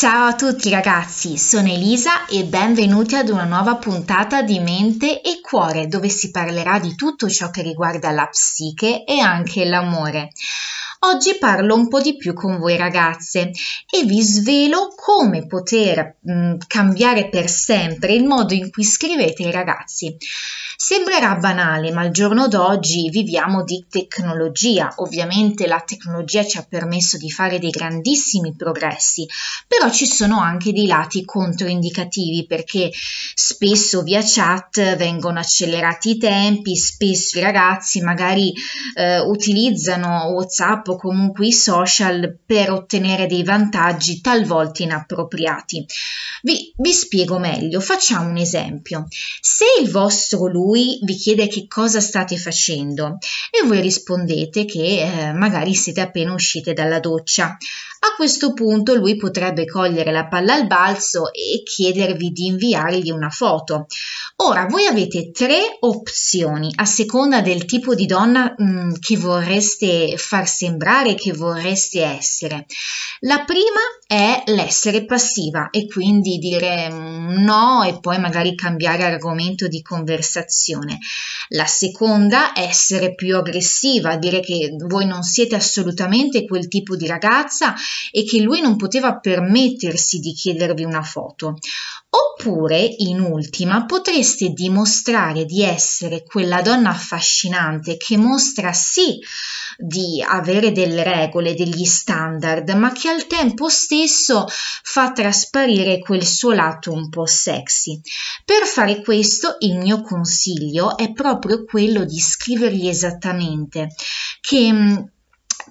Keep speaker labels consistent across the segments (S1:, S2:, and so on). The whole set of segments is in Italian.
S1: Ciao a tutti ragazzi, sono Elisa e benvenuti ad una nuova puntata di Mente e Cuore dove si parlerà di tutto ciò che riguarda la psiche e anche l'amore. Oggi parlo un po' di più con voi ragazze e vi svelo come poter mh, mm, cambiare per sempre il modo in cui scrivete ai ragazzi. Sembrerà banale, ma al giorno d'oggi viviamo di tecnologia. Ovviamente la tecnologia ci ha permesso di fare dei grandissimi progressi, però ci sono anche dei lati controindicativi perché spesso via chat vengono accelerati i tempi, spesso i ragazzi magari eh, utilizzano WhatsApp o comunque i social per ottenere dei vantaggi talvolta inappropriati. Vi, vi spiego meglio, facciamo un esempio. Se il vostro lui vi chiede che cosa state facendo e voi rispondete che eh, magari siete appena uscite dalla doccia, a questo punto lui potrebbe cogliere la palla al balzo e chiedervi di inviargli una foto. Ora, voi avete tre opzioni a seconda del tipo di donna mh, mm, che vorreste far sembrare, che vorreste essere. La prima è l'essere passiva e quindi dire no e poi magari cambiare argomento di conversazione. La seconda è essere più aggressiva, dire che voi non siete assolutamente quel tipo di ragazza e che lui non poteva permettersi di chiedervi una foto. Oppure, in ultima, potreste dimostrare di essere quella donna affascinante che mostra sì di avere delle regole, degli standard, ma che al tempo stesso fa trasparire quel suo lato un po' sexy. Per fare questo il mio consiglio è proprio quello di scrivergli esattamente che mm,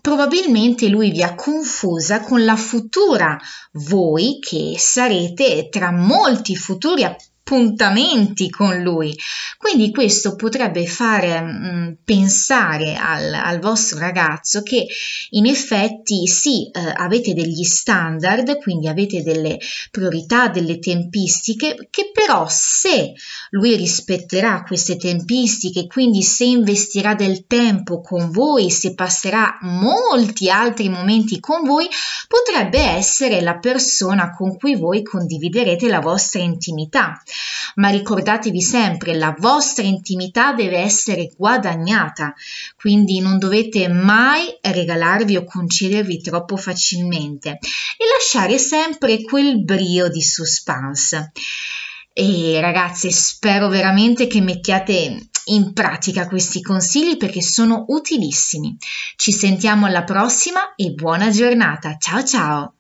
S1: probabilmente lui vi ha confusa con la futura voi che sarete tra molti futuri appuntamenti con lui. Quindi questo potrebbe fare mm, pensare al, al, vostro ragazzo che in effetti sì, eh, avete degli standard, quindi avete delle priorità, delle tempistiche, che però se lui rispetterà queste tempistiche, quindi se investirà del tempo con voi, se passerà molti altri momenti con voi, potrebbe essere la persona con cui voi condividerete la vostra intimità ma ricordatevi sempre la vostra intimità deve essere guadagnata, quindi non dovete mai regalarvi o concedervi troppo facilmente e lasciare sempre quel brio di suspense. E ragazze, spero veramente che mettiate in pratica questi consigli perché sono utilissimi. Ci sentiamo alla prossima e buona giornata. Ciao ciao!